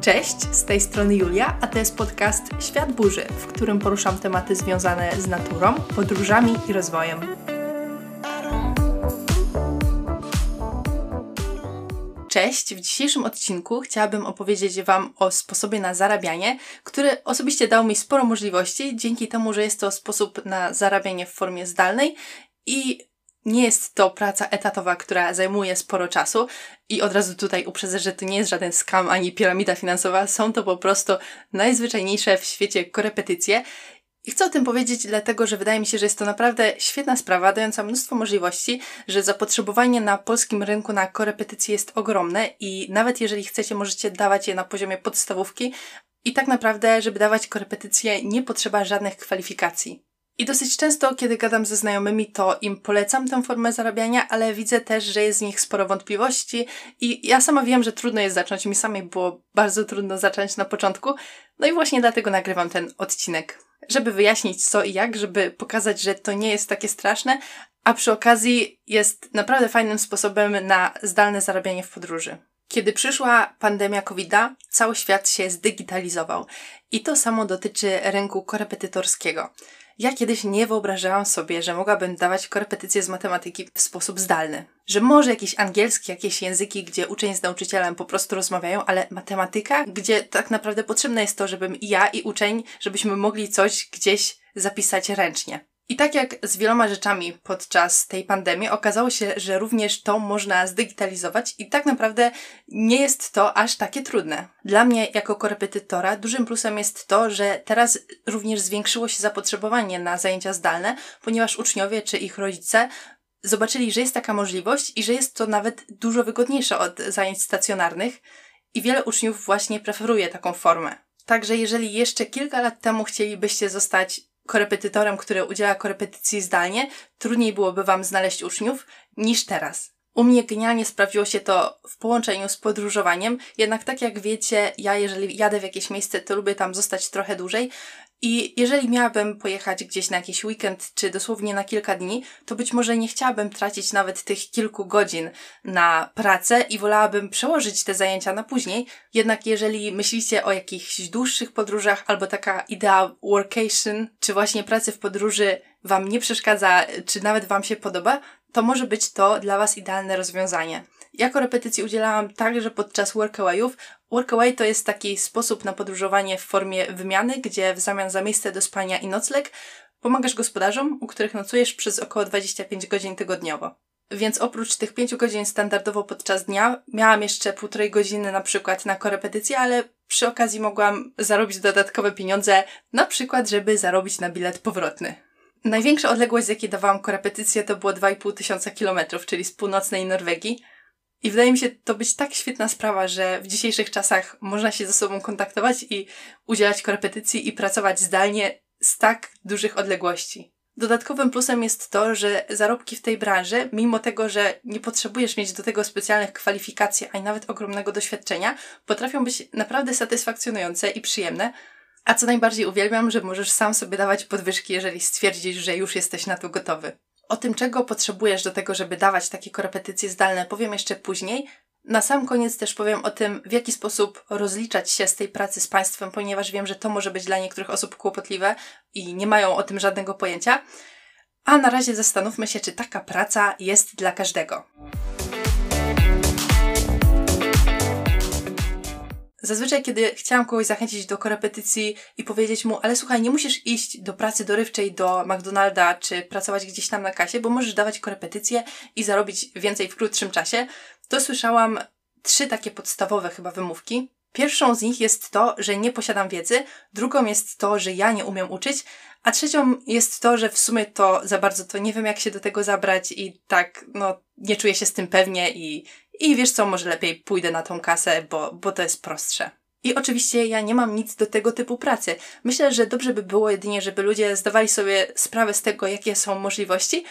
Cześć, z tej strony Julia, a to jest podcast Świat Burzy, w którym poruszam tematy związane z naturą, podróżami i rozwojem. Cześć! W dzisiejszym odcinku chciałabym opowiedzieć Wam o sposobie na zarabianie, który osobiście dał mi sporo możliwości, dzięki temu, że jest to sposób na zarabianie w formie zdalnej i nie jest to praca etatowa, która zajmuje sporo czasu i od razu tutaj uprzedzę, że to nie jest żaden skam ani piramida finansowa, są to po prostu najzwyczajniejsze w świecie korepetycje. I chcę o tym powiedzieć dlatego, że wydaje mi się, że jest to naprawdę świetna sprawa, dająca mnóstwo możliwości, że zapotrzebowanie na polskim rynku na korepetycje jest ogromne i nawet jeżeli chcecie, możecie dawać je na poziomie podstawówki i tak naprawdę, żeby dawać korepetycje nie potrzeba żadnych kwalifikacji. I dosyć często, kiedy gadam ze znajomymi, to im polecam tę formę zarabiania, ale widzę też, że jest z nich sporo wątpliwości i ja sama wiem, że trudno jest zacząć. Mi samej było bardzo trudno zacząć na początku. No i właśnie dlatego nagrywam ten odcinek. Żeby wyjaśnić co i jak, żeby pokazać, że to nie jest takie straszne, a przy okazji jest naprawdę fajnym sposobem na zdalne zarabianie w podróży. Kiedy przyszła pandemia COVID-a, cały świat się zdigitalizował. I to samo dotyczy rynku korepetytorskiego. Ja kiedyś nie wyobrażałam sobie, że mogłabym dawać korepetycje z matematyki w sposób zdalny. Że może jakiś angielski, jakieś języki, gdzie uczeń z nauczycielem po prostu rozmawiają, ale matematyka, gdzie tak naprawdę potrzebne jest to, żebym i ja i uczeń, żebyśmy mogli coś gdzieś zapisać ręcznie. I tak jak z wieloma rzeczami podczas tej pandemii, okazało się, że również to można zdigitalizować i tak naprawdę nie jest to aż takie trudne. Dla mnie, jako korepetytora, dużym plusem jest to, że teraz również zwiększyło się zapotrzebowanie na zajęcia zdalne, ponieważ uczniowie czy ich rodzice zobaczyli, że jest taka możliwość i że jest to nawet dużo wygodniejsze od zajęć stacjonarnych i wiele uczniów właśnie preferuje taką formę. Także jeżeli jeszcze kilka lat temu chcielibyście zostać korepetytorem, który udziela korepetycji zdalnie, trudniej byłoby Wam znaleźć uczniów niż teraz. U mnie genialnie sprawdziło się to w połączeniu z podróżowaniem, jednak tak jak wiecie, ja jeżeli jadę w jakieś miejsce, to lubię tam zostać trochę dłużej i jeżeli miałabym pojechać gdzieś na jakiś weekend, czy dosłownie na kilka dni, to być może nie chciałabym tracić nawet tych kilku godzin na pracę i wolałabym przełożyć te zajęcia na później. Jednak jeżeli myślicie o jakichś dłuższych podróżach albo taka idea workation, czy właśnie pracy w podróży Wam nie przeszkadza, czy nawet Wam się podoba, to może być to dla Was idealne rozwiązanie. Jako repetycji udzielałam także podczas workawayów. Workaway to jest taki sposób na podróżowanie w formie wymiany, gdzie w zamian za miejsce do spania i nocleg pomagasz gospodarzom, u których nocujesz przez około 25 godzin tygodniowo. Więc oprócz tych 5 godzin standardowo podczas dnia, miałam jeszcze półtorej godziny na przykład na korepetycję, ale przy okazji mogłam zarobić dodatkowe pieniądze, na przykład, żeby zarobić na bilet powrotny. Największa odległość, z jakiej dawałam korepetycję, to było 2,5 tysiąca kilometrów, czyli z północnej Norwegii. I wydaje mi się to być tak świetna sprawa, że w dzisiejszych czasach można się ze sobą kontaktować i udzielać korepetycji i pracować zdalnie z tak dużych odległości. Dodatkowym plusem jest to, że zarobki w tej branży, mimo tego, że nie potrzebujesz mieć do tego specjalnych kwalifikacji, ani nawet ogromnego doświadczenia, potrafią być naprawdę satysfakcjonujące i przyjemne. A co najbardziej uwielbiam, że możesz sam sobie dawać podwyżki, jeżeli stwierdzisz, że już jesteś na to gotowy. O tym, czego potrzebujesz do tego, żeby dawać takie korepetycje zdalne, powiem jeszcze później. Na sam koniec też powiem o tym, w jaki sposób rozliczać się z tej pracy z państwem, ponieważ wiem, że to może być dla niektórych osób kłopotliwe i nie mają o tym żadnego pojęcia. A na razie zastanówmy się, czy taka praca jest dla każdego. Zazwyczaj, kiedy chciałam kogoś zachęcić do korepetycji i powiedzieć mu, ale słuchaj, nie musisz iść do pracy dorywczej do McDonalda czy pracować gdzieś tam na kasie, bo możesz dawać korepetycje i zarobić więcej w krótszym czasie, to słyszałam trzy takie podstawowe chyba wymówki. Pierwszą z nich jest to, że nie posiadam wiedzy, drugą jest to, że ja nie umiem uczyć, a trzecią jest to, że w sumie to za bardzo to nie wiem, jak się do tego zabrać i tak, no, nie czuję się z tym pewnie i, i wiesz co, może lepiej pójdę na tą kasę, bo, bo to jest prostsze. I oczywiście ja nie mam nic do tego typu pracy. Myślę, że dobrze by było jedynie, żeby ludzie zdawali sobie sprawę z tego, jakie są możliwości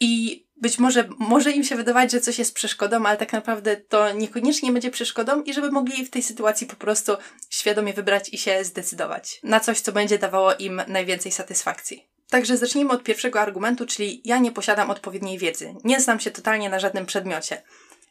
i być może może im się wydawać, że coś jest przeszkodą, ale tak naprawdę to niekoniecznie będzie przeszkodą i żeby mogli w tej sytuacji po prostu świadomie wybrać i się zdecydować na coś, co będzie dawało im najwięcej satysfakcji. Także zacznijmy od pierwszego argumentu, czyli ja nie posiadam odpowiedniej wiedzy. Nie znam się totalnie na żadnym przedmiocie.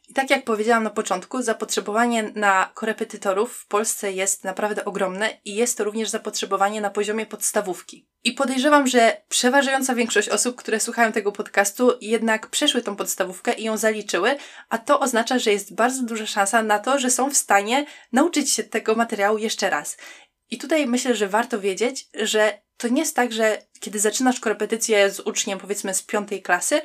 I tak jak powiedziałam na początku, zapotrzebowanie na korepetytorów w Polsce jest naprawdę ogromne i jest to również zapotrzebowanie na poziomie podstawówki. I podejrzewam, że przeważająca większość osób, które słuchają tego podcastu, jednak przeszły tą podstawówkę i ją zaliczyły, a to oznacza, że jest bardzo duża szansa na to, że są w stanie nauczyć się tego materiału jeszcze raz. I tutaj myślę, że warto wiedzieć, że to nie jest tak, że kiedy zaczynasz korepetycję z uczniem, powiedzmy z piątej klasy,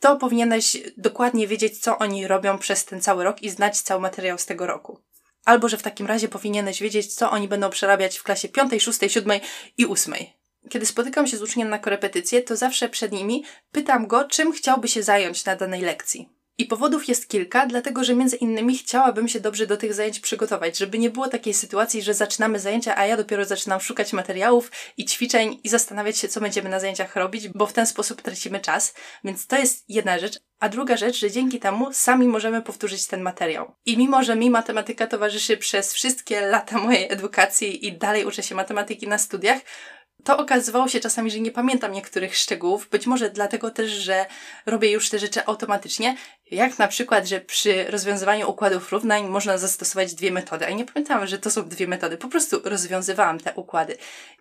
to powinieneś dokładnie wiedzieć, co oni robią przez ten cały rok i znać cały materiał z tego roku. Albo, że w takim razie powinieneś wiedzieć, co oni będą przerabiać w klasie piątej, szóstej, siódmej i ósmej. Kiedy spotykam się z uczniem na korepetycję, to zawsze przed nimi pytam go, czym chciałby się zająć na danej lekcji. I powodów jest kilka, dlatego że między innymi chciałabym się dobrze do tych zajęć przygotować, żeby nie było takiej sytuacji, że zaczynamy zajęcia, a ja dopiero zaczynam szukać materiałów i ćwiczeń i zastanawiać się, co będziemy na zajęciach robić, bo w ten sposób tracimy czas. Więc to jest jedna rzecz. A druga rzecz, że dzięki temu sami możemy powtórzyć ten materiał. I mimo, że mi matematyka towarzyszy przez wszystkie lata mojej edukacji i dalej uczę się matematyki na studiach, to okazywało się czasami, że nie pamiętam niektórych szczegółów, być może dlatego też, że robię już te rzeczy automatycznie, jak na przykład, że przy rozwiązywaniu układów równań można zastosować dwie metody, a nie pamiętałam, że to są dwie metody, po prostu rozwiązywałam te układy.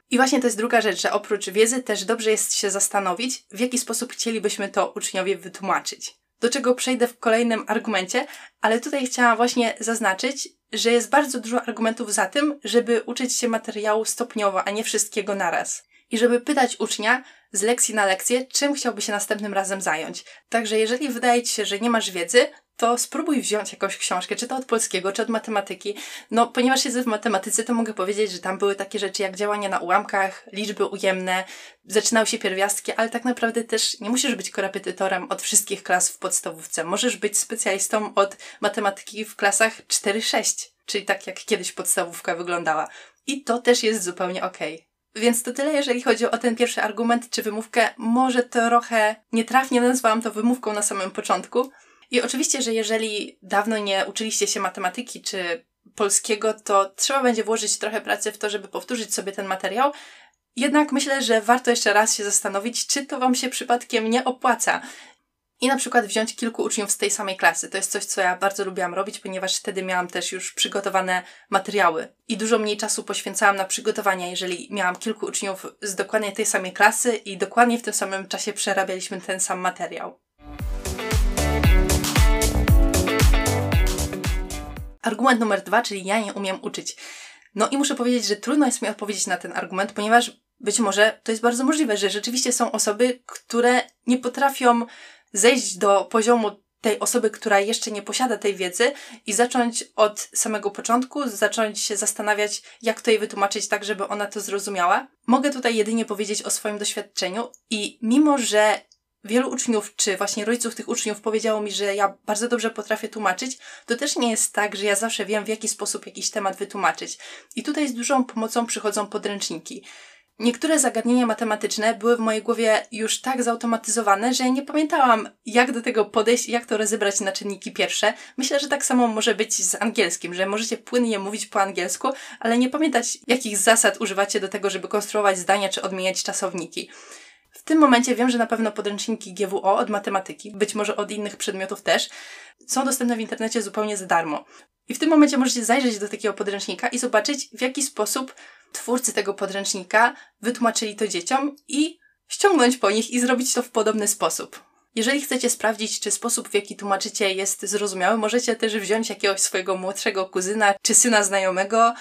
I właśnie to jest druga rzecz, że oprócz wiedzy też dobrze jest się zastanowić, w jaki sposób chcielibyśmy to uczniowi wytłumaczyć. Do czego przejdę w kolejnym argumencie, ale tutaj chciałam właśnie zaznaczyć, że jest bardzo dużo argumentów za tym, żeby uczyć się materiału stopniowo, a nie wszystkiego naraz. I żeby pytać ucznia z lekcji na lekcję, czym chciałby się następnym razem zająć. Także jeżeli wydaje ci się, że nie masz wiedzy, to spróbuj wziąć jakąś książkę, czy to od polskiego, czy od matematyki. No, ponieważ siedzę w matematyce, to mogę powiedzieć, że tam były takie rzeczy jak działania na ułamkach, liczby ujemne, zaczynały się pierwiastki, ale tak naprawdę też nie musisz być korepetytorem od wszystkich klas w podstawówce. Możesz być specjalistą od matematyki w klasach 4-6, czyli tak jak kiedyś podstawówka wyglądała. I to też jest zupełnie okej. Okay. Więc to tyle, jeżeli chodzi o ten pierwszy argument czy wymówkę. Może trochę nietrafnie nazwałam to wymówką na samym początku, i oczywiście, że jeżeli dawno nie uczyliście się matematyki czy polskiego, to trzeba będzie włożyć trochę pracy w to, żeby powtórzyć sobie ten materiał. Jednak myślę, że warto jeszcze raz się zastanowić, czy to Wam się przypadkiem nie opłaca. I na przykład wziąć kilku uczniów z tej samej klasy. To jest coś, co ja bardzo lubiłam robić, ponieważ wtedy miałam też już przygotowane materiały i dużo mniej czasu poświęcałam na przygotowania, jeżeli miałam kilku uczniów z dokładnie tej samej klasy i dokładnie w tym samym czasie przerabialiśmy ten sam materiał. Argument numer dwa, czyli ja nie umiem uczyć. No i muszę powiedzieć, że trudno jest mi odpowiedzieć na ten argument, ponieważ być może to jest bardzo możliwe, że rzeczywiście są osoby, które nie potrafią zejść do poziomu tej osoby, która jeszcze nie posiada tej wiedzy i zacząć od samego początku, zacząć się zastanawiać, jak to jej wytłumaczyć tak, żeby ona to zrozumiała. Mogę tutaj jedynie powiedzieć o swoim doświadczeniu i mimo, że wielu uczniów, czy właśnie rodziców tych uczniów powiedziało mi, że ja bardzo dobrze potrafię tłumaczyć, to też nie jest tak, że ja zawsze wiem, w jaki sposób jakiś temat wytłumaczyć. I tutaj z dużą pomocą przychodzą podręczniki. Niektóre zagadnienia matematyczne były w mojej głowie już tak zautomatyzowane, że nie pamiętałam, jak do tego podejść jak to rozebrać na czynniki pierwsze. Myślę, że tak samo może być z angielskim, że możecie płynnie mówić po angielsku, ale nie pamiętać, jakich zasad używacie do tego, żeby konstruować zdania czy odmieniać czasowniki. Tym momencie wiem, że na pewno podręczniki GWO od matematyki, być może od innych przedmiotów też, są dostępne w internecie zupełnie za darmo. I w tym momencie możecie zajrzeć do takiego podręcznika i zobaczyć, w jaki sposób twórcy tego podręcznika wytłumaczyli to dzieciom i ściągnąć po nich i zrobić to w podobny sposób. Jeżeli chcecie sprawdzić, czy sposób, w jaki tłumaczycie jest zrozumiały, możecie też wziąć jakiegoś swojego młodszego kuzyna czy syna znajomego,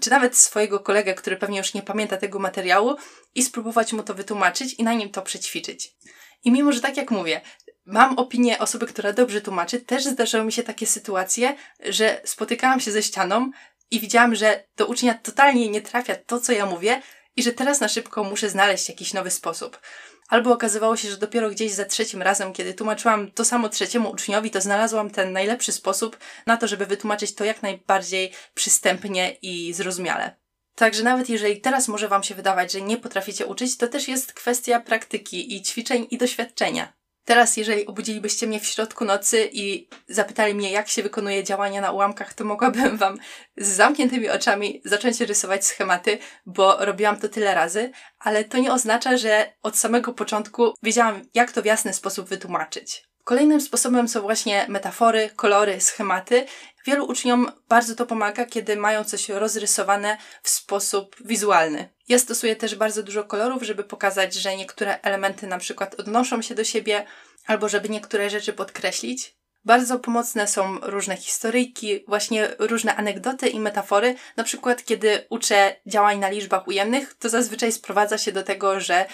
czy nawet swojego kolegę, który pewnie już nie pamięta tego materiału i spróbować mu to wytłumaczyć i na nim to przećwiczyć. I mimo, że tak jak mówię, mam opinię osoby, która dobrze tłumaczy, też zdarzały mi się takie sytuacje, że spotykałam się ze ścianą i widziałam, że do ucznia totalnie nie trafia to, co ja mówię i że teraz na szybko muszę znaleźć jakiś nowy sposób. Albo okazywało się, że dopiero gdzieś za trzecim razem, kiedy tłumaczyłam to samo trzeciemu uczniowi, to znalazłam ten najlepszy sposób na to, żeby wytłumaczyć to jak najbardziej przystępnie i zrozumiale. Także nawet jeżeli teraz może Wam się wydawać, że nie potraficie uczyć, to też jest kwestia praktyki i ćwiczeń i doświadczenia. Teraz, jeżeli obudzilibyście mnie w środku nocy i zapytali mnie, jak się wykonuje działania na ułamkach, to mogłabym Wam z zamkniętymi oczami zacząć rysować schematy, bo robiłam to tyle razy, ale to nie oznacza, że od samego początku wiedziałam, jak to w jasny sposób wytłumaczyć. Kolejnym sposobem są właśnie metafory, kolory, schematy. Wielu uczniom bardzo to pomaga, kiedy mają coś rozrysowane w sposób wizualny. Ja stosuję też bardzo dużo kolorów, żeby pokazać, że niektóre elementy na przykład odnoszą się do siebie, albo żeby niektóre rzeczy podkreślić. Bardzo pomocne są różne historyjki, właśnie różne anegdoty i metafory. Na przykład, kiedy uczę działań na liczbach ujemnych, to zazwyczaj sprowadza się do tego, że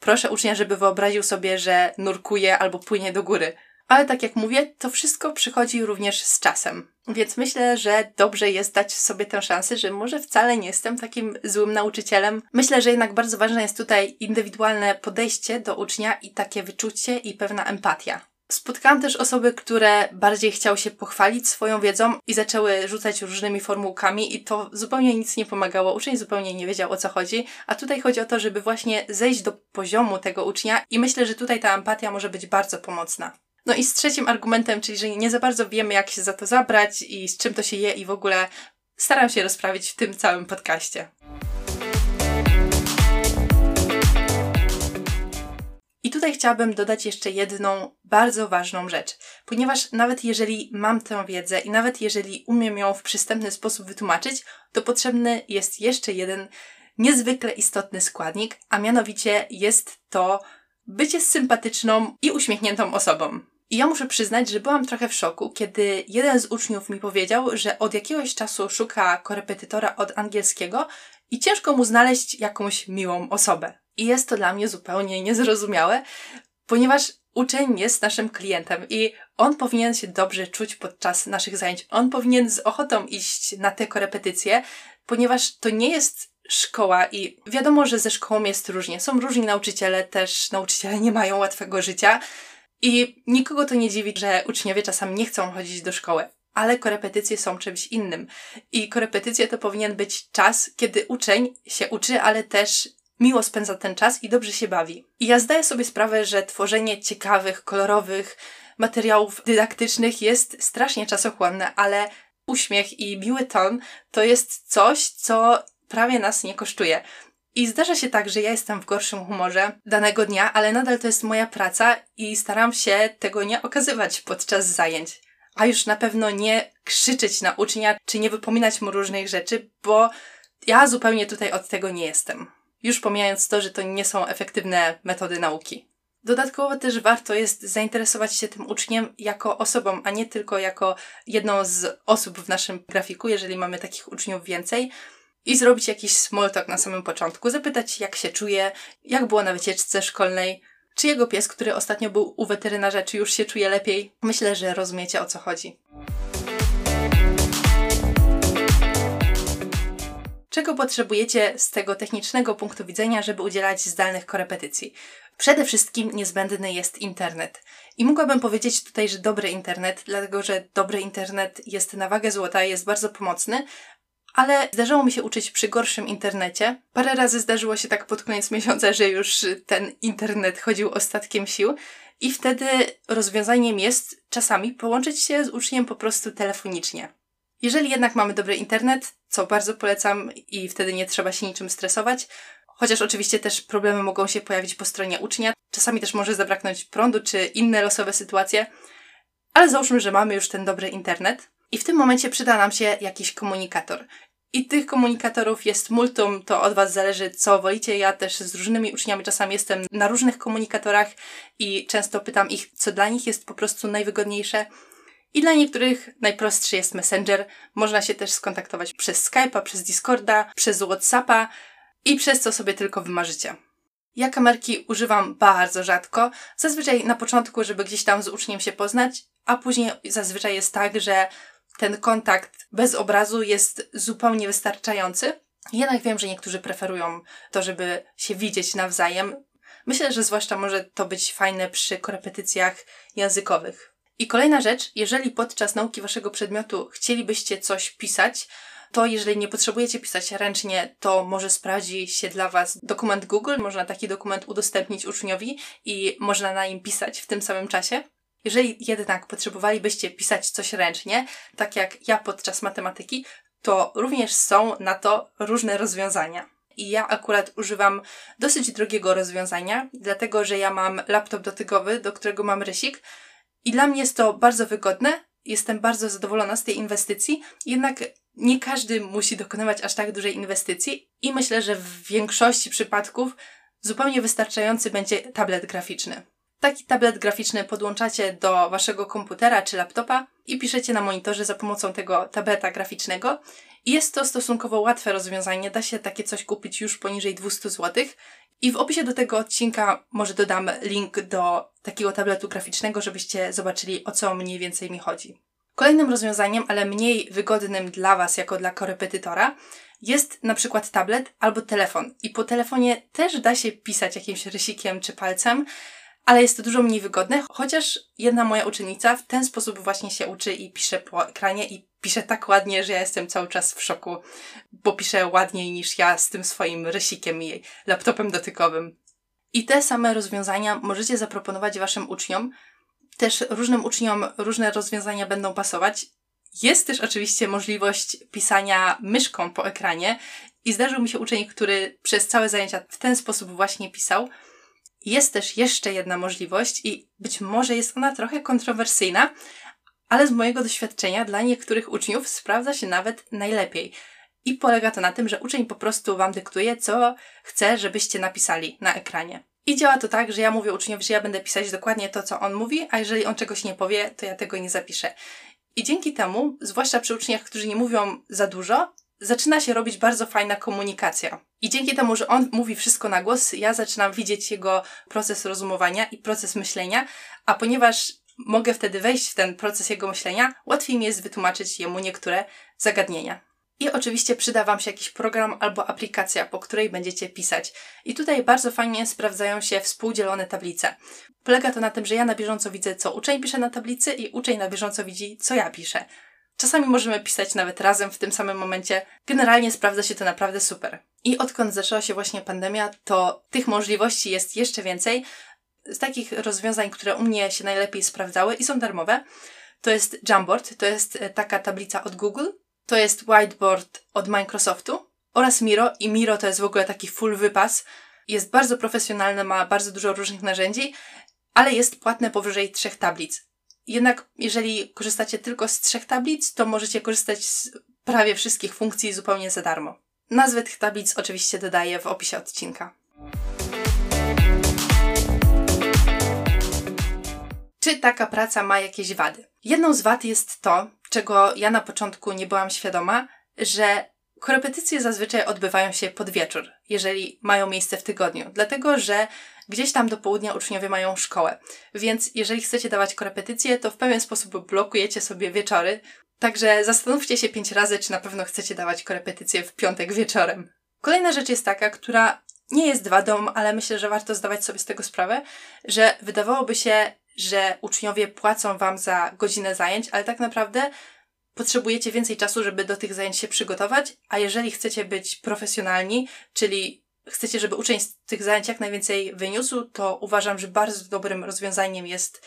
proszę ucznia, żeby wyobraził sobie, że nurkuje albo płynie do góry. Ale tak jak mówię, to wszystko przychodzi również z czasem. Więc myślę, że dobrze jest dać sobie tę szansę, że może wcale nie jestem takim złym nauczycielem. Myślę, że jednak bardzo ważne jest tutaj indywidualne podejście do ucznia i takie wyczucie i pewna empatia. Spotkałam też osoby, które bardziej chciały się pochwalić swoją wiedzą i zaczęły rzucać różnymi formułkami i to zupełnie nic nie pomagało. Uczeń zupełnie nie wiedział o co chodzi, a tutaj chodzi o to, żeby właśnie zejść do poziomu tego ucznia i myślę, że tutaj ta empatia może być bardzo pomocna. No i z trzecim argumentem, czyli że nie za bardzo wiemy, jak się za to zabrać i z czym to się je i w ogóle staram się rozprawić w tym całym podcaście. I tutaj chciałabym dodać jeszcze jedną bardzo ważną rzecz, ponieważ nawet jeżeli mam tę wiedzę i nawet jeżeli umiem ją w przystępny sposób wytłumaczyć, to potrzebny jest jeszcze jeden niezwykle istotny składnik, a mianowicie jest to bycie sympatyczną i uśmiechniętą osobą. I ja muszę przyznać, że byłam trochę w szoku, kiedy jeden z uczniów mi powiedział, że od jakiegoś czasu szuka korepetytora od angielskiego i ciężko mu znaleźć jakąś miłą osobę. I jest to dla mnie zupełnie niezrozumiałe, ponieważ uczeń jest naszym klientem i on powinien się dobrze czuć podczas naszych zajęć. On powinien z ochotą iść na te korepetycje, ponieważ to nie jest szkoła i wiadomo, że ze szkołą jest różnie. Są różni nauczyciele, też nauczyciele nie mają łatwego życia i nikogo to nie dziwi, że uczniowie czasami nie chcą chodzić do szkoły. Ale korepetycje są czymś innym. I korepetycje to powinien być czas, kiedy uczeń się uczy, ale też miło spędza ten czas i dobrze się bawi. I ja zdaję sobie sprawę, że tworzenie ciekawych, kolorowych materiałów dydaktycznych jest strasznie czasochłonne, ale uśmiech i miły ton to jest coś, co prawie nas nie kosztuje. I zdarza się tak, że ja jestem w gorszym humorze danego dnia, ale nadal to jest moja praca i staram się tego nie okazywać podczas zajęć. A już na pewno nie krzyczeć na ucznia, czy nie wypominać mu różnych rzeczy, bo ja zupełnie tutaj od tego nie jestem. Już pomijając to, że to nie są efektywne metody nauki. Dodatkowo też warto jest zainteresować się tym uczniem jako osobą, a nie tylko jako jedną z osób w naszym grafiku, jeżeli mamy takich uczniów więcej, i zrobić jakiś small talk na samym początku, zapytać jak się czuje, jak było na wycieczce szkolnej, czy jego pies, który ostatnio był u weterynarza, czy już się czuje lepiej. Myślę, że rozumiecie o co chodzi. Czego potrzebujecie z tego technicznego punktu widzenia, żeby udzielać zdalnych korepetycji? Przede wszystkim niezbędny jest internet. I mogłabym powiedzieć tutaj, że dobry internet, dlatego że dobry internet jest na wagę złota, jest bardzo pomocny, ale zdarzało mi się uczyć przy gorszym internecie. Parę razy zdarzyło się tak pod koniec miesiąca, że już ten internet chodził ostatkiem sił. I wtedy rozwiązaniem jest czasami połączyć się z uczniem po prostu telefonicznie. Jeżeli jednak mamy dobry internet, co bardzo polecam i wtedy nie trzeba się niczym stresować, chociaż oczywiście też problemy mogą się pojawić po stronie ucznia, czasami też może zabraknąć prądu czy inne losowe sytuacje, ale załóżmy, że mamy już ten dobry internet i w tym momencie przyda nam się jakiś komunikator. I tych komunikatorów jest multum, to od Was zależy, co wolicie. Ja też z różnymi uczniami czasami jestem na różnych komunikatorach i często pytam ich, co dla nich jest po prostu najwygodniejsze. I dla niektórych najprostszy jest Messenger. Można się też skontaktować przez Skype'a, przez Discorda, przez Whatsappa i przez co sobie tylko wymarzycie. Ja kamerki używam bardzo rzadko, zazwyczaj na początku, żeby gdzieś tam z uczniem się poznać, a później zazwyczaj jest tak, że ten kontakt bez obrazu jest zupełnie wystarczający. Jednak wiem, że niektórzy preferują to, żeby się widzieć nawzajem. Myślę, że zwłaszcza może to być fajne przy korepetycjach językowych. I kolejna rzecz, jeżeli podczas nauki waszego przedmiotu chcielibyście coś pisać, to jeżeli nie potrzebujecie pisać ręcznie, to może sprawdzi się dla Was dokument Google. Można taki dokument udostępnić uczniowi i można na nim pisać w tym samym czasie. Jeżeli jednak potrzebowalibyście pisać coś ręcznie, tak jak ja podczas matematyki, to również są na to różne rozwiązania. I ja akurat używam dosyć drogiego rozwiązania, dlatego że ja mam laptop dotykowy, do którego mam rysik, i dla mnie jest to bardzo wygodne. Jestem bardzo zadowolona z tej inwestycji, jednak nie każdy musi dokonywać aż tak dużej inwestycji i myślę, że w większości przypadków zupełnie wystarczający będzie tablet graficzny. Taki tablet graficzny podłączacie do waszego komputera czy laptopa i piszecie na monitorze za pomocą tego tableta graficznego. I jest to stosunkowo łatwe rozwiązanie, da się takie coś kupić już poniżej 200 zł. I w opisie do tego odcinka może dodam link do takiego tabletu graficznego, żebyście zobaczyli o co mniej więcej mi chodzi. Kolejnym rozwiązaniem, ale mniej wygodnym dla Was jako dla korepetytora, jest na przykład tablet albo telefon. I po telefonie też da się pisać jakimś rysikiem czy palcem, ale jest to dużo mniej wygodne, chociaż jedna moja uczennica w ten sposób właśnie się uczy i pisze po ekranie i pisze tak ładnie, że ja jestem cały czas w szoku, bo pisze ładniej niż ja z tym swoim rysikiem i laptopem dotykowym. I te same rozwiązania możecie zaproponować Waszym uczniom. Też różnym uczniom różne rozwiązania będą pasować. Jest też oczywiście możliwość pisania myszką po ekranie i zdarzył mi się uczeń, który przez całe zajęcia w ten sposób właśnie pisał. Jest też jeszcze jedna możliwość i być może jest ona trochę kontrowersyjna, ale z mojego doświadczenia dla niektórych uczniów sprawdza się nawet najlepiej. I polega to na tym, że uczeń po prostu Wam dyktuje, co chce, żebyście napisali na ekranie. I działa to tak, że ja mówię uczniowi, że ja będę pisać dokładnie to, co on mówi, a jeżeli on czegoś nie powie, to ja tego nie zapiszę. I dzięki temu, zwłaszcza przy uczniach, którzy nie mówią za dużo, zaczyna się robić bardzo fajna komunikacja. I dzięki temu, że on mówi wszystko na głos, ja zaczynam widzieć jego proces rozumowania i proces myślenia, a ponieważ mogę wtedy wejść w ten proces jego myślenia, łatwiej mi jest wytłumaczyć jemu niektóre zagadnienia. I oczywiście przyda Wam się jakiś program albo aplikacja, po której będziecie pisać. I tutaj bardzo fajnie sprawdzają się współdzielone tablice. Polega to na tym, że ja na bieżąco widzę, co uczeń pisze na tablicy i uczeń na bieżąco widzi, co ja piszę. Czasami możemy pisać nawet razem w tym samym momencie. Generalnie sprawdza się to naprawdę super. I odkąd zaczęła się właśnie pandemia, to tych możliwości jest jeszcze więcej. Z takich rozwiązań, które u mnie się najlepiej sprawdzały i są darmowe, to jest Jamboard, to jest e, taka tablica od Google, to jest Whiteboard od Microsoftu oraz Miro i Miro to jest w ogóle taki full wypas. Jest bardzo profesjonalny, ma bardzo dużo różnych narzędzi, ale jest płatne powyżej trzech tablic. Jednak jeżeli korzystacie tylko z trzech tablic, to możecie korzystać z prawie wszystkich funkcji zupełnie za darmo. Nazwy tych tablic oczywiście dodaję w opisie odcinka. Czy taka praca ma jakieś wady? Jedną z wad jest to, czego ja na początku nie byłam świadoma, że korepetycje zazwyczaj odbywają się pod wieczór, jeżeli mają miejsce w tygodniu, dlatego że gdzieś tam do południa uczniowie mają szkołę. Więc jeżeli chcecie dawać korepetycje, to w pewien sposób blokujecie sobie wieczory. Także zastanówcie się pięć razy, czy na pewno chcecie dawać korepetycje w piątek wieczorem. Kolejna rzecz jest taka, która nie jest wadą, ale myślę, że warto zdawać sobie z tego sprawę, że wydawałoby się, że uczniowie płacą wam za godzinę zajęć, ale tak naprawdę potrzebujecie więcej czasu, żeby do tych zajęć się przygotować, a jeżeli chcecie być profesjonalni, czyli chcecie, żeby uczeń z tych zajęć jak najwięcej wyniósł, to uważam, że bardzo dobrym rozwiązaniem jest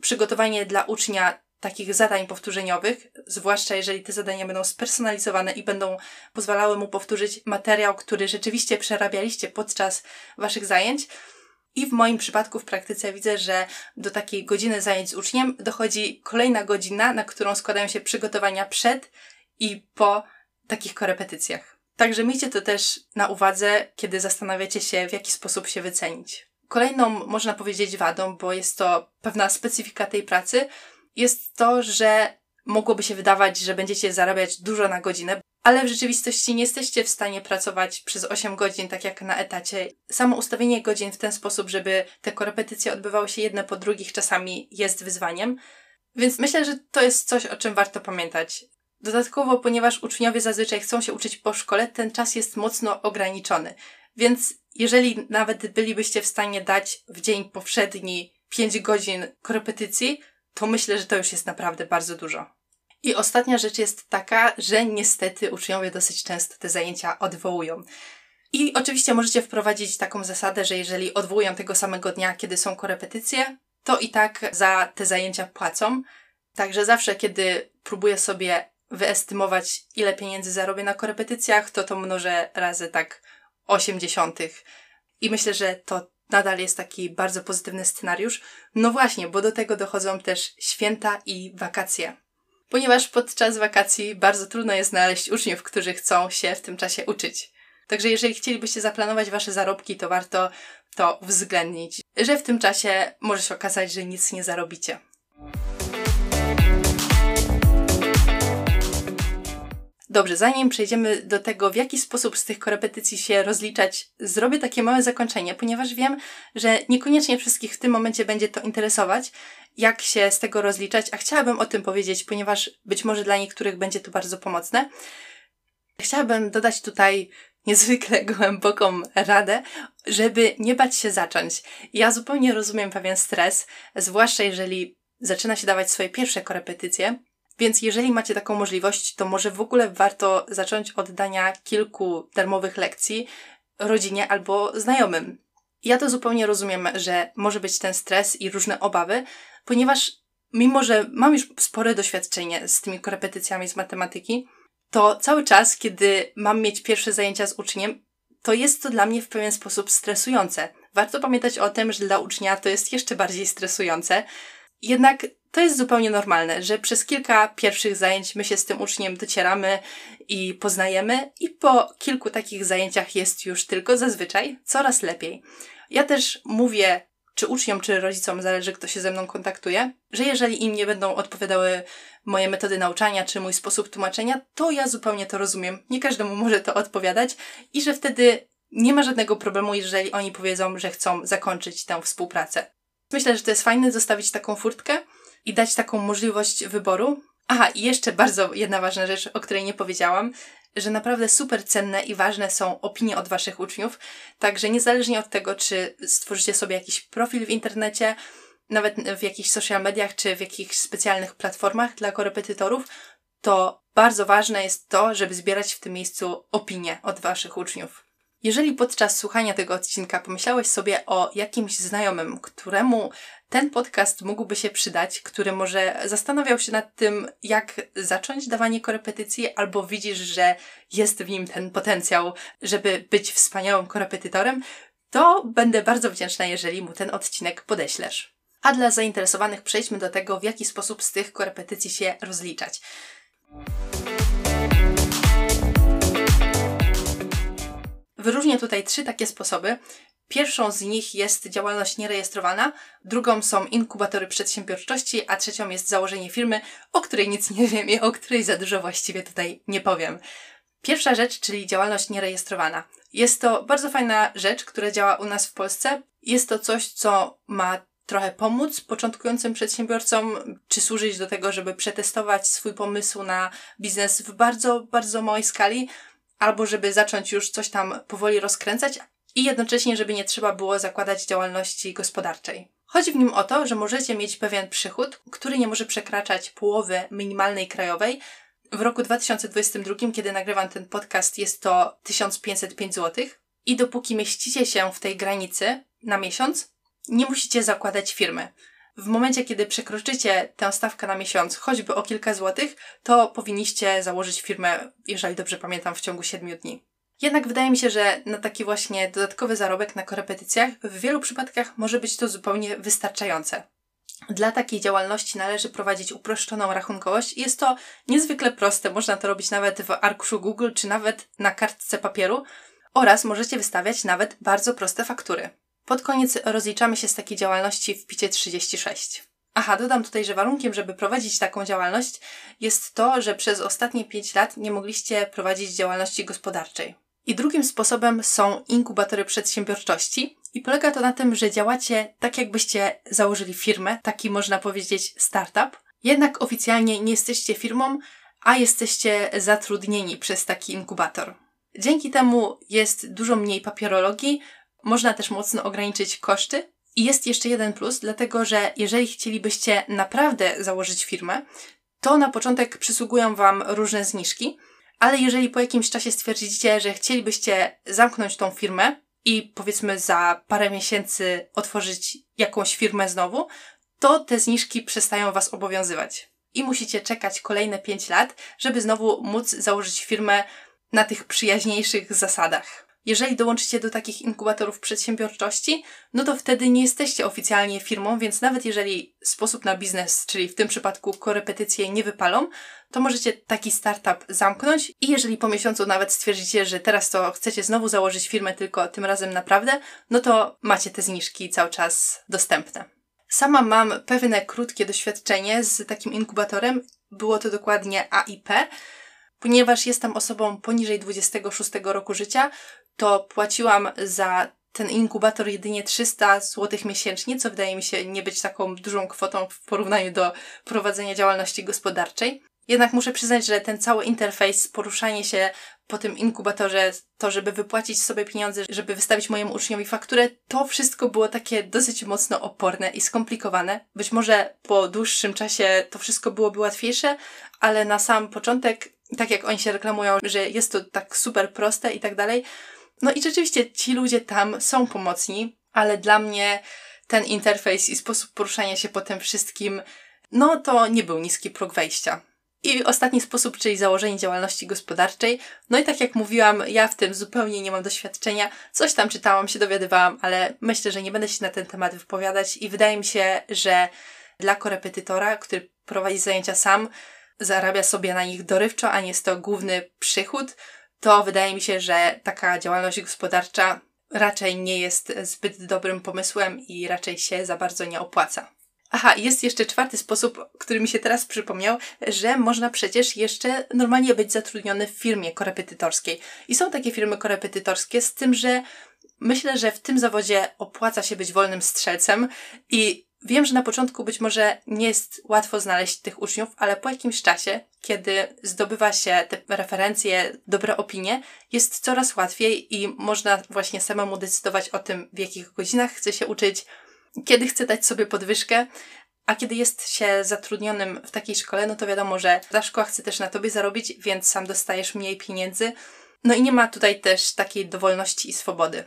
przygotowanie dla ucznia takich zadań powtórzeniowych, zwłaszcza jeżeli te zadania będą spersonalizowane i będą pozwalały mu powtórzyć materiał, który rzeczywiście przerabialiście podczas waszych zajęć. I w moim przypadku w praktyce widzę, że do takiej godziny zajęć z uczniem dochodzi kolejna godzina, na którą składają się przygotowania przed i po takich korepetycjach. Także miejcie to też na uwadze, kiedy zastanawiacie się, w jaki sposób się wycenić. Kolejną, można powiedzieć, wadą, bo jest to pewna specyfika tej pracy, jest to, że mogłoby się wydawać, że będziecie zarabiać dużo na godzinę, ale w rzeczywistości nie jesteście w stanie pracować przez 8 godzin, tak jak na etacie. Samo ustawienie godzin w ten sposób, żeby te korepetycje odbywały się jedne po drugich, czasami jest wyzwaniem. Więc myślę, że to jest coś, o czym warto pamiętać. Dodatkowo, ponieważ uczniowie zazwyczaj chcą się uczyć po szkole, ten czas jest mocno ograniczony. Więc jeżeli nawet bylibyście w stanie dać w dzień powszedni 5 godzin korepetycji, to myślę, że to już jest naprawdę bardzo dużo. I ostatnia rzecz jest taka, że niestety uczniowie dosyć często te zajęcia odwołują. I oczywiście możecie wprowadzić taką zasadę, że jeżeli odwołują tego samego dnia, kiedy są korepetycje, to i tak za te zajęcia płacą. Także zawsze, kiedy próbuję sobie wyestymować, ile pieniędzy zarobię na korepetycjach, to to mnożę razy tak 80. I myślę, że to nadal jest taki bardzo pozytywny scenariusz. No właśnie, bo do tego dochodzą też święta i wakacje. Ponieważ podczas wakacji bardzo trudno jest znaleźć uczniów, którzy chcą się w tym czasie uczyć. Także jeżeli chcielibyście zaplanować wasze zarobki, to warto to uwzględnić, że w tym czasie może się okazać, że nic nie zarobicie. Dobrze, zanim przejdziemy do tego, w jaki sposób z tych korepetycji się rozliczać, zrobię takie małe zakończenie, ponieważ wiem, że niekoniecznie wszystkich w tym momencie będzie to interesować, jak się z tego rozliczać, a chciałabym o tym powiedzieć, ponieważ być może dla niektórych będzie to bardzo pomocne. Chciałabym dodać tutaj niezwykle głęboką radę, żeby nie bać się zacząć. Ja zupełnie rozumiem pewien stres, zwłaszcza jeżeli zaczyna się dawać swoje pierwsze korepetycje, więc jeżeli macie taką możliwość, to może w ogóle warto zacząć od dania kilku darmowych lekcji rodzinie albo znajomym. Ja to zupełnie rozumiem, że może być ten stres i różne obawy, ponieważ mimo, że mam już spore doświadczenie z tymi korepetycjami z matematyki, to cały czas, kiedy mam mieć pierwsze zajęcia z uczniem, to jest to dla mnie w pewien sposób stresujące. Warto pamiętać o tym, że dla ucznia to jest jeszcze bardziej stresujące. Jednak to jest zupełnie normalne, że przez kilka pierwszych zajęć my się z tym uczniem docieramy i poznajemy, i po kilku takich zajęciach jest już tylko zazwyczaj coraz lepiej. Ja też mówię czy uczniom, czy rodzicom, zależy kto się ze mną kontaktuje, że jeżeli im nie będą odpowiadały moje metody nauczania, czy mój sposób tłumaczenia, to ja zupełnie to rozumiem. Nie każdemu może to odpowiadać i że wtedy nie ma żadnego problemu, jeżeli oni powiedzą, że chcą zakończyć tę współpracę. Myślę, że to jest fajne zostawić taką furtkę i dać taką możliwość wyboru. Aha, i jeszcze bardzo jedna ważna rzecz, o której nie powiedziałam, że naprawdę super cenne i ważne są opinie od Waszych uczniów. Także niezależnie od tego, czy stworzycie sobie jakiś profil w internecie, nawet w jakichś social mediach, czy w jakichś specjalnych platformach dla korepetytorów, to bardzo ważne jest to, żeby zbierać w tym miejscu opinie od Waszych uczniów. Jeżeli podczas słuchania tego odcinka pomyślałeś sobie o jakimś znajomym, któremu ten podcast mógłby się przydać, który może zastanawiał się nad tym, jak zacząć dawanie korepetycji, albo widzisz, że jest w nim ten potencjał, żeby być wspaniałym korepetytorem, to będę bardzo wdzięczna, jeżeli mu ten odcinek podeślesz. A dla zainteresowanych przejdźmy do tego, w jaki sposób z tych korepetycji się rozliczać. Wyróżnię tutaj trzy takie sposoby. Pierwszą z nich jest działalność nierejestrowana, drugą są inkubatory przedsiębiorczości, a trzecią jest założenie firmy, o której nic nie wiem i o której za dużo właściwie tutaj nie powiem. Pierwsza rzecz, czyli działalność nierejestrowana. Jest to bardzo fajna rzecz, która działa u nas w Polsce. Jest to coś, co ma trochę pomóc początkującym przedsiębiorcom, czy służyć do tego, żeby przetestować swój pomysł na biznes w bardzo, bardzo małej skali, albo żeby zacząć już coś tam powoli rozkręcać i jednocześnie, żeby nie trzeba było zakładać działalności gospodarczej. Chodzi w nim o to, że możecie mieć pewien przychód, który nie może przekraczać połowy minimalnej krajowej. W roku 2022, kiedy nagrywam ten podcast, jest to 1505 zł. I dopóki mieścicie się w tej granicy na miesiąc, nie musicie zakładać firmy. W momencie, kiedy przekroczycie tę stawkę na miesiąc, choćby o kilka złotych, to powinniście założyć firmę, jeżeli dobrze pamiętam, w ciągu 7 dni. Jednak wydaje mi się, że na taki właśnie dodatkowy zarobek na korepetycjach w wielu przypadkach może być to zupełnie wystarczające. Dla takiej działalności należy prowadzić uproszczoną rachunkowość jest to niezwykle proste. Można to robić nawet w arkuszu Google czy nawet na kartce papieru oraz możecie wystawiać nawet bardzo proste faktury. Pod koniec rozliczamy się z takiej działalności w picie 36. Aha, dodam tutaj, że warunkiem, żeby prowadzić taką działalność jest to, że przez ostatnie 5 lat nie mogliście prowadzić działalności gospodarczej. I drugim sposobem są inkubatory przedsiębiorczości. I polega to na tym, że działacie tak, jakbyście założyli firmę, taki można powiedzieć startup. Jednak oficjalnie nie jesteście firmą, a jesteście zatrudnieni przez taki inkubator. Dzięki temu jest dużo mniej papierologii, można też mocno ograniczyć koszty. I jest jeszcze jeden plus, dlatego że jeżeli chcielibyście naprawdę założyć firmę, to na początek przysługują Wam różne zniżki, ale jeżeli po jakimś czasie stwierdzicie, że chcielibyście zamknąć tą firmę i powiedzmy za parę miesięcy otworzyć jakąś firmę znowu, to te zniżki przestają Was obowiązywać. I musicie czekać kolejne 5 lat, żeby znowu móc założyć firmę na tych przyjaźniejszych zasadach. Jeżeli dołączycie do takich inkubatorów przedsiębiorczości, no to wtedy nie jesteście oficjalnie firmą, więc nawet jeżeli sposób na biznes, czyli w tym przypadku korepetycje nie wypalą, to możecie taki startup zamknąć i jeżeli po miesiącu nawet stwierdzicie, że teraz to chcecie znowu założyć firmę, tylko tym razem naprawdę, no to macie te zniżki cały czas dostępne. Sama mam pewne krótkie doświadczenie z takim inkubatorem. Było to dokładnie AIP. Ponieważ jestem osobą poniżej 26 roku życia, to płaciłam za ten inkubator jedynie 300 zł miesięcznie, co wydaje mi się nie być taką dużą kwotą w porównaniu do prowadzenia działalności gospodarczej. Jednak muszę przyznać, że ten cały interfejs, poruszanie się po tym inkubatorze, to, żeby wypłacić sobie pieniądze, żeby wystawić mojemu uczniowi fakturę, to wszystko było takie dosyć mocno oporne i skomplikowane. Być może po dłuższym czasie to wszystko byłoby łatwiejsze, ale na sam początek, tak jak oni się reklamują, że jest to tak super proste i tak dalej, no i rzeczywiście ci ludzie tam są pomocni, ale dla mnie ten interfejs i sposób poruszania się po tym wszystkim, no to nie był niski próg wejścia. I ostatni sposób, czyli założenie działalności gospodarczej. No i tak jak mówiłam, ja w tym zupełnie nie mam doświadczenia. Coś tam czytałam, się dowiadywałam, ale myślę, że nie będę się na ten temat wypowiadać i wydaje mi się, że dla korepetytora, który prowadzi zajęcia sam, zarabia sobie na nich dorywczo, a nie jest to główny przychód, to wydaje mi się, że taka działalność gospodarcza raczej nie jest zbyt dobrym pomysłem i raczej się za bardzo nie opłaca. Aha, jest jeszcze czwarty sposób, który mi się teraz przypomniał, że można przecież jeszcze normalnie być zatrudniony w firmie korepetytorskiej. I są takie firmy korepetytorskie, z tym, że myślę, że w tym zawodzie opłaca się być wolnym strzelcem i wiem, że na początku być może nie jest łatwo znaleźć tych uczniów, ale po jakimś czasie, kiedy zdobywa się te referencje, dobre opinie, jest coraz łatwiej i można właśnie samemu decydować o tym, w jakich godzinach chce się uczyć, kiedy chce dać sobie podwyżkę, a kiedy jest się zatrudnionym w takiej szkole, no to wiadomo, że ta szkoła chce też na tobie zarobić, więc sam dostajesz mniej pieniędzy. No i nie ma tutaj też takiej dowolności i swobody.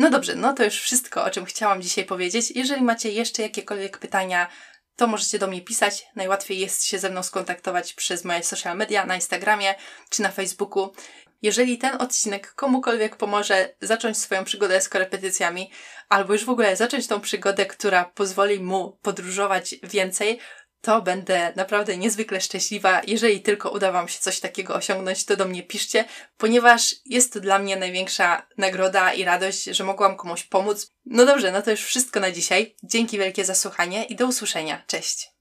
No dobrze, no to już wszystko, o czym chciałam dzisiaj powiedzieć. Jeżeli macie jeszcze jakiekolwiek pytania, to możecie do mnie pisać. Najłatwiej jest się ze mną skontaktować przez moje social media na Instagramie czy na Facebooku. Jeżeli ten odcinek komukolwiek pomoże zacząć swoją przygodę z korepetycjami, albo już w ogóle zacząć tą przygodę, która pozwoli mu podróżować więcej, to będę naprawdę niezwykle szczęśliwa. Jeżeli tylko uda Wam się coś takiego osiągnąć, to do mnie piszcie, ponieważ jest to dla mnie największa nagroda i radość, że mogłam komuś pomóc. No dobrze, no to już wszystko na dzisiaj. Dzięki wielkie za słuchanie i do usłyszenia. Cześć!